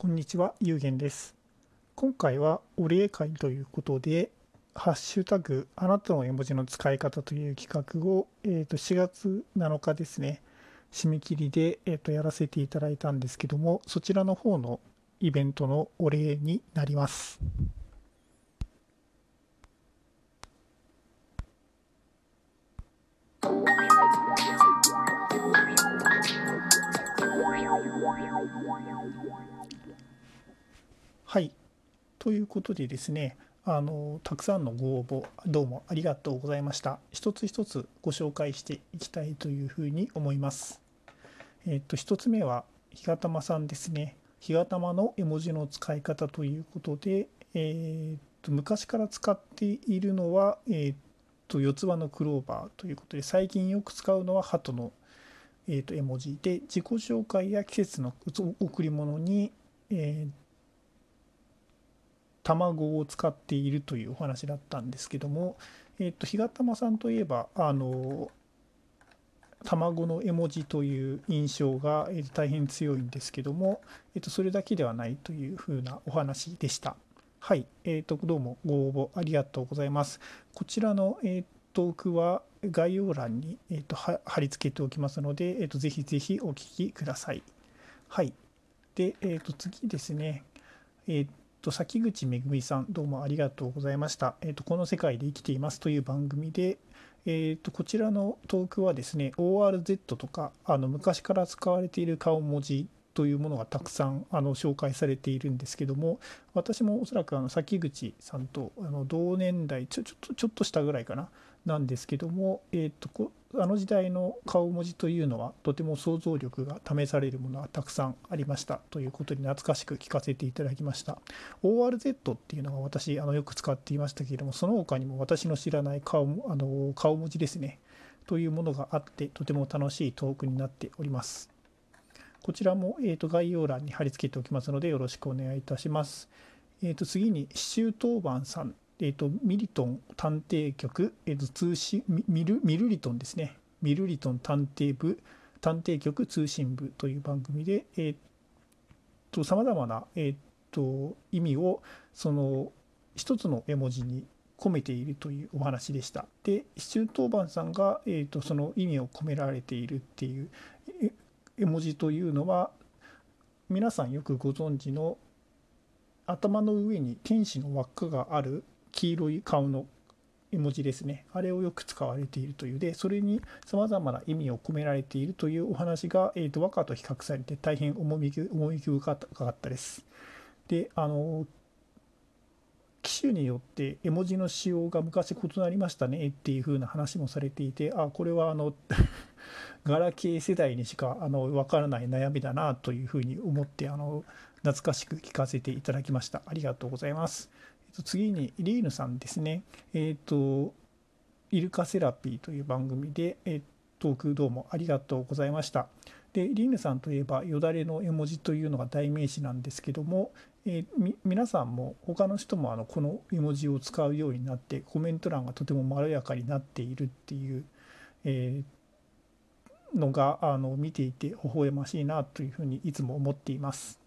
こんにちは、ゆうげんです。今回はお礼会ということで、ハッシュタグあなたの絵文字の使い方という企画を、えー、と4月7日ですね、締め切りで、えー、とやらせていただいたんですけども、そちらの方のイベントのお礼になります。ということでですね、あのたくさんのご応募どうもありがとうございました。一つ一つご紹介していきたいというふうに思います。えっと、一つ目は、ひがたまさんですね。ひがたまの絵文字の使い方ということで、えー、っと昔から使っているのは、えー、っと四つ葉のクローバーということで、最近よく使うのは鳩の、えー、っと絵文字で、自己紹介や季節の贈り物に、えー、卵を使っているというお話だったんですけども、えっ、と、日がたまさんといえば、あの、卵の絵文字という印象が、大変強いんですけども、えっと、それだけではないというふうなお話でした。はい、えっと、どうもご応募ありがとうございます。こちらの、えトークは概要欄に、えっと、貼り付けておきますので、えっと、ぜひぜひお聞きください。はい。で、えっと、次ですね。えっと、先口めぐみさん、どうもありがとうございました。えっと、この世界で生きていますという番組で、えっと、こちらのトークはですね、ORZ とか、あの昔から使われている顔文字というものがたくさんあの紹介されているんですけども、私もおそらくあの先口さんとあの同年代ちょ、ちょっとちょっとしたぐらいかな、なんですけども、えーと、あの時代の顔文字というのはとても想像力が試されるものがたくさんありましたということに懐かしく聞かせていただきました。ORZ っていうのが私あのよく使っていましたけれどもその他にも私の知らない顔あの顔文字ですね。というものがあってとても楽しいトークになっております。こちらも、えーと、概要欄に貼り付けておきますのでよろしくお願いいたします。えーと、次に、周当番さん。えーと、ミリトン探偵局、えーと、通信ミルミルリトンですねミルリトン探偵部探偵局通信部という番組でさまざまな、えーと、意味をその一つの絵文字に込めているというお話でした。で、周東番さんが、えーとその意味を込められているっていう絵文字というのは皆さんよくご存知の頭の上に天使の輪っかがある黄色い顔の絵文字ですね。あれをよく使われているというで、それに様々な意味を込められているというお話が、えーと、和歌と比較されて大変趣深かったです。で、あの、機種によって絵文字の仕様が昔異なりましたねっていう風な話もされていて、あ、これはあの ガラケー世代にしかあの分からない悩みだなというふうに思ってあの懐かしく聞かせていただきました。ありがとうございます。次にリーヌさんですね。えっ、ー、と、イルカセラピーという番組で、えー、トークどうもありがとうございました。で、リーヌさんといえば、よだれの絵文字というのが代名詞なんですけども、えー、皆さんも他の人もあのこの絵文字を使うようになってコメント欄がとてもまろやかになっているっていう、えー、のがあの見ていて微笑ましいなというふうにいつも思っています。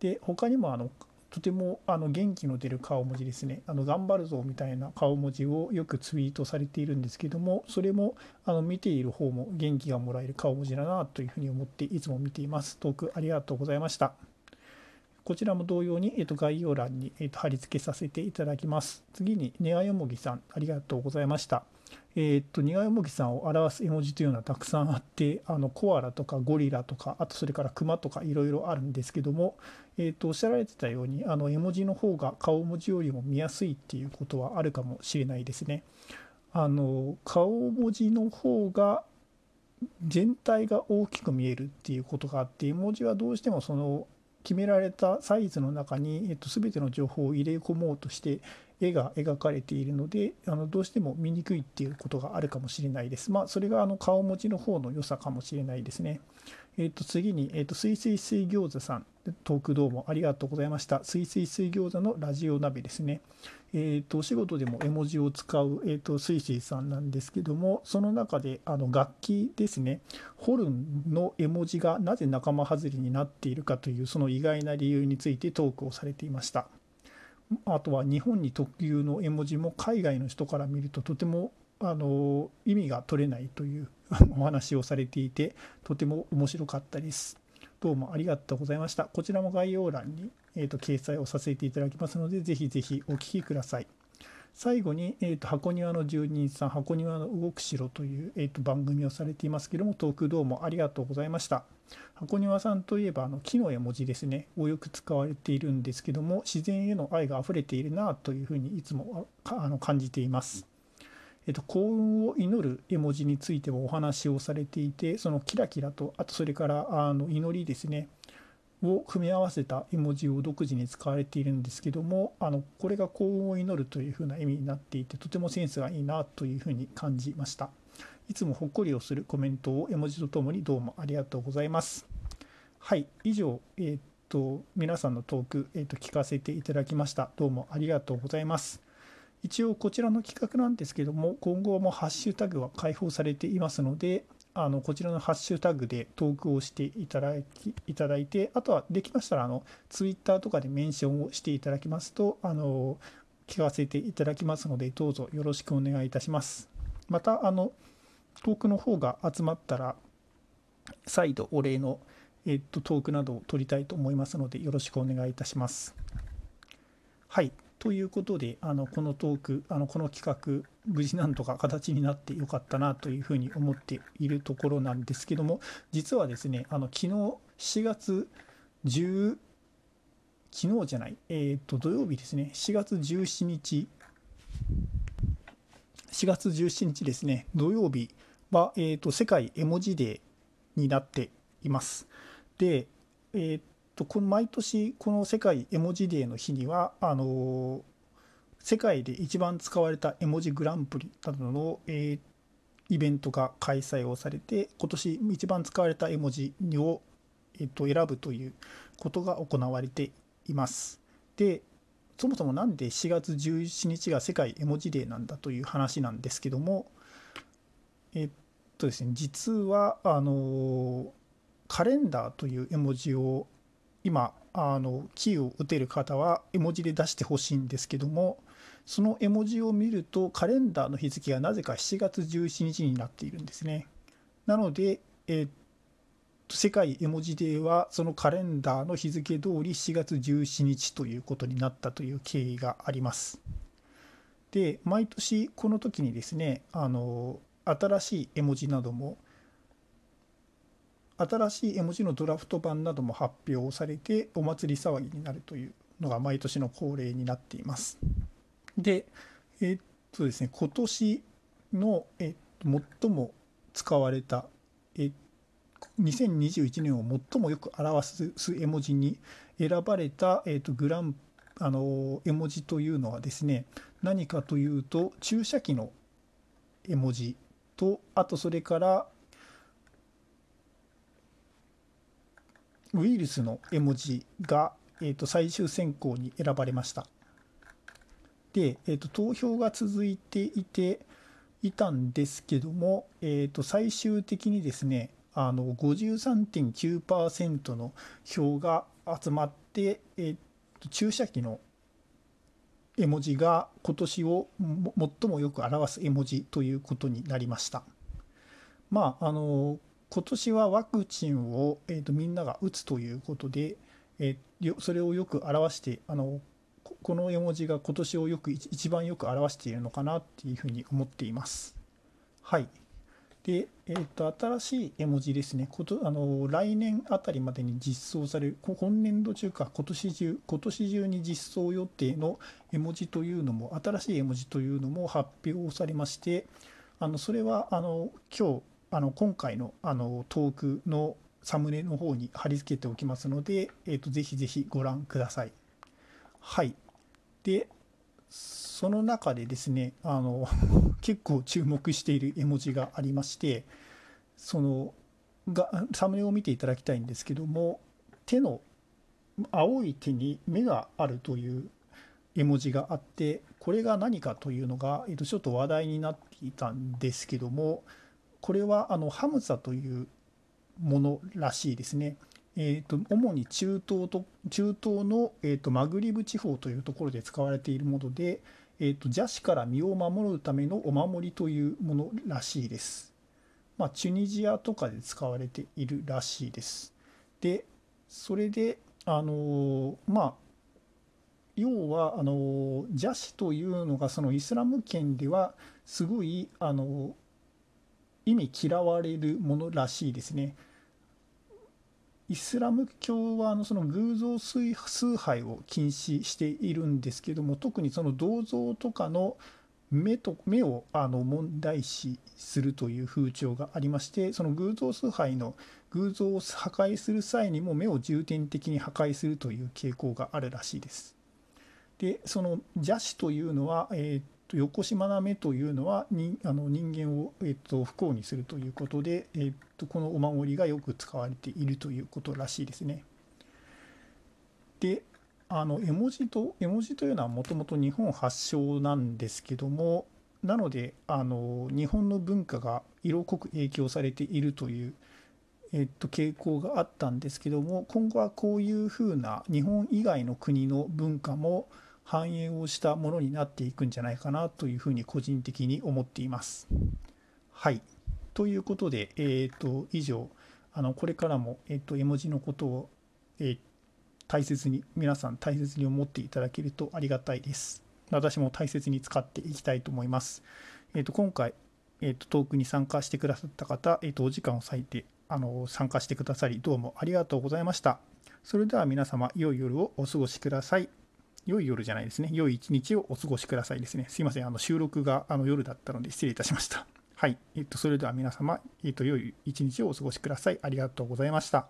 で他にもあのとてもあの元気の出る顔文字ですね。あの頑張るぞみたいな顔文字をよくツイートされているんですけどもそれもあの見ている方も元気がもらえる顔文字だなというふうに思っていつも見ています。トークありがとうございました。こちらも同様に、えー、と概要欄に、えー、と貼り付けさせていただきます。次にネアヨモギさんありがとうございました。えー、っと、苦いもぎさんを表す絵文字というのはたくさんあって、あのコアラとかゴリラとか、あとそれからクマとかいろいろあるんですけども、えー、っと、おっしゃられてたように、あの絵文字の方が顔文字よりも見やすいっていうことはあるかもしれないですね。あの、顔文字の方が全体が大きく見えるっていうことがあって、絵文字はどうしてもその決められたサイズの中に、えっと、全ての情報を入れ込もうとして絵が描かれているのであのどうしても見にくいっていうことがあるかもしれないです。まあ、それがあの顔文字の方の良さかもしれないですね。えっ、と、次に、えっ、と、すいすい水餃子さん、トークどうもありがとうございました。すいすい水餃子のラジオ鍋ですね。えっ、と、お仕事でも絵文字を使う、えっ、と、すいすいさんなんですけども、その中で、あの、楽器ですね、ホルンの絵文字がなぜ仲間外れになっているかという、その意外な理由についてトークをされていました。あとは日本に特有の絵文字も海外の人から見るととてもあの意味が取れないという お話をされていてとても面白かったです。どうもありがとうございました。こちらも概要欄に、えーと、掲載をさせていただきますので、ぜひぜひお聴きください。最後に、えーと、箱庭の住人さん、箱庭の動く城という、えーと、番組をされていますけども、トークどうもありがとうございました。箱庭さんといえば、あの木の絵文字ですね、をよく使われているんですけども、自然への愛が溢れているなというふうにいつもあの感じています。えっと、幸運を祈る絵文字についてもお話をされていてそのキラキラとあとそれからあの祈りですねを組み合わせた絵文字を独自に使われているんですけどもあのこれが幸運を祈るというふうな意味になっていてとてもセンスがいいなというふうに感じました。いつもほっこりをするコメントを絵文字とともにどうもありがとうございます。はい以上えー、っと皆さんのトーク、えー、っと聞かせていただきました。どうもありがとうございます。一応こちらの企画なんですけども今後もハッシュタグは開放されていますのであのこちらのハッシュタグでトークをしていただきいただいてあとはできましたらあのツイッターとかでメンションをしていただきますとあの聞かせていただきますのでどうぞよろしくお願いいたします。またあのトークの方が集まったら再度お礼の、えっと、トークなどを取りたいと思いますのでよろしくお願いいたします。はい。ということで、あのこのトーク、あのこの企画、無事なんとか形になってよかったなというふうに思っているところなんですけども、実はですね、あの昨日4月10、昨日じゃない、えっ、ー、と土曜日ですね、4月17日、4月17日ですね、土曜日は、えーと、世界絵文字デーになっています。で、えーとこの毎年この世界絵文字デーの日にはあの世界で一番使われた絵文字グランプリなどの、えー、イベントが開催をされて今年一番使われた絵文字を、えー、と選ぶということが行われています。でそもそも何で4月11日が世界絵文字デーなんだという話なんですけどもえっとですね実はあのカレンダーという絵文字を今あのキーを打てる方は絵文字で出してほしいんですけどもその絵文字を見るとカレンダーの日付がなぜか7月17日になっているんですね。なので、えー、世界絵文字デーはそのカレンダーの日付通り7月17日ということになったという経緯があります。で毎年この時にですねあの新しい絵文字なども新しい絵文字のドラフト版なども発表されてお祭り騒ぎになるというのが毎年の恒例になっています。で、えー、っとですね、今年の、えー、っと最も使われた、えー、2021年を最もよく表す絵文字に選ばれた、えー、とグランあの絵文字というのはですね何かというと注射器の絵文字とあとそれからウイルスの絵文字が、えー、と最終選考に選ばれました。で、えー、と投票が続いていていたんですけども、えー、と最終的にですねあの53.9%の票が集まって、えー、と注射器の絵文字が今年を最もよく表す絵文字ということになりました。まああの今年はワクチンを、えーと、みんなが打つということで、えー、それをよく表してあのこの絵文字が今年をよく一番よく表しているのかなっていうふうに思っています。はい。で、えーと、新しい絵文字ですねことあの、来年あたりまでに実装される、今年度中か、今年中、今年中に実装予定の絵文字というのも、新しい絵文字というのも発表されまして、あのそれはあの今日あの今回のあのトークのサムネの方に貼り付けておきますので、えーと、ぜひぜひご覧ください。はい。で、その中でですね、あの 結構注目している絵文字がありまして、そのがサムネを見ていただきたいんですけども手の青い手に目があるという絵文字があってこれが何かというのが、えー、とちょっと話題になっていたんですけどもこれはあのハムザというものらしいですね。えーと、主に中東と中東の、えーと、マグリブ地方というところで使われているもので、えーと、邪視から身を守るためのお守りというものらしいです。まあ、チュニジアとかで使われているらしいです。で、それで、あのまあ、要はあの邪視というのがそのイスラム圏ではすごいあの意味嫌われるものらしいですね。イスラム教はあのその偶像崇拝を禁止しているんですけども特にその銅像とかの目と目をあの問題視するという風潮がありましてその偶像崇拝の偶像を破壊する際にも目を重点的に破壊するという傾向があるらしいです。でその邪視というのは、えー、と横島な目というのはにあの人間を、えっと、不幸にするということで、えっと、このお守りがよく使われているということらしいですね。であの絵文字と絵文字というのはもともと日本発祥なんですけどもなのであの日本の文化が色濃く影響されているという、えっと、傾向があったんですけども今後はこういうふうな日本以外の国の文化も反映をしたものになっていくんじゃないかなというふうに個人的に思っています。はい。ということで、えっ、ー、と、以上、あの、これからも、えっ、ー、と、絵文字のことを、えー、大切に、皆さん大切に思っていただけるとありがたいです。私も大切に使っていきたいと思います。えっ、と、今回、えっ、と、トークに参加してくださった方、えっ、と、お時間を割いて、あの、参加してくださり、どうもありがとうございました。それでは皆様、良い夜をお過ごしください。良い夜じゃないですね。良い一日をお過ごしくださいですね。すいません。あの収録があの夜だったので失礼いたしました。はい。えっと、それでは皆様、えっと、良い一日をお過ごしください。ありがとうございました。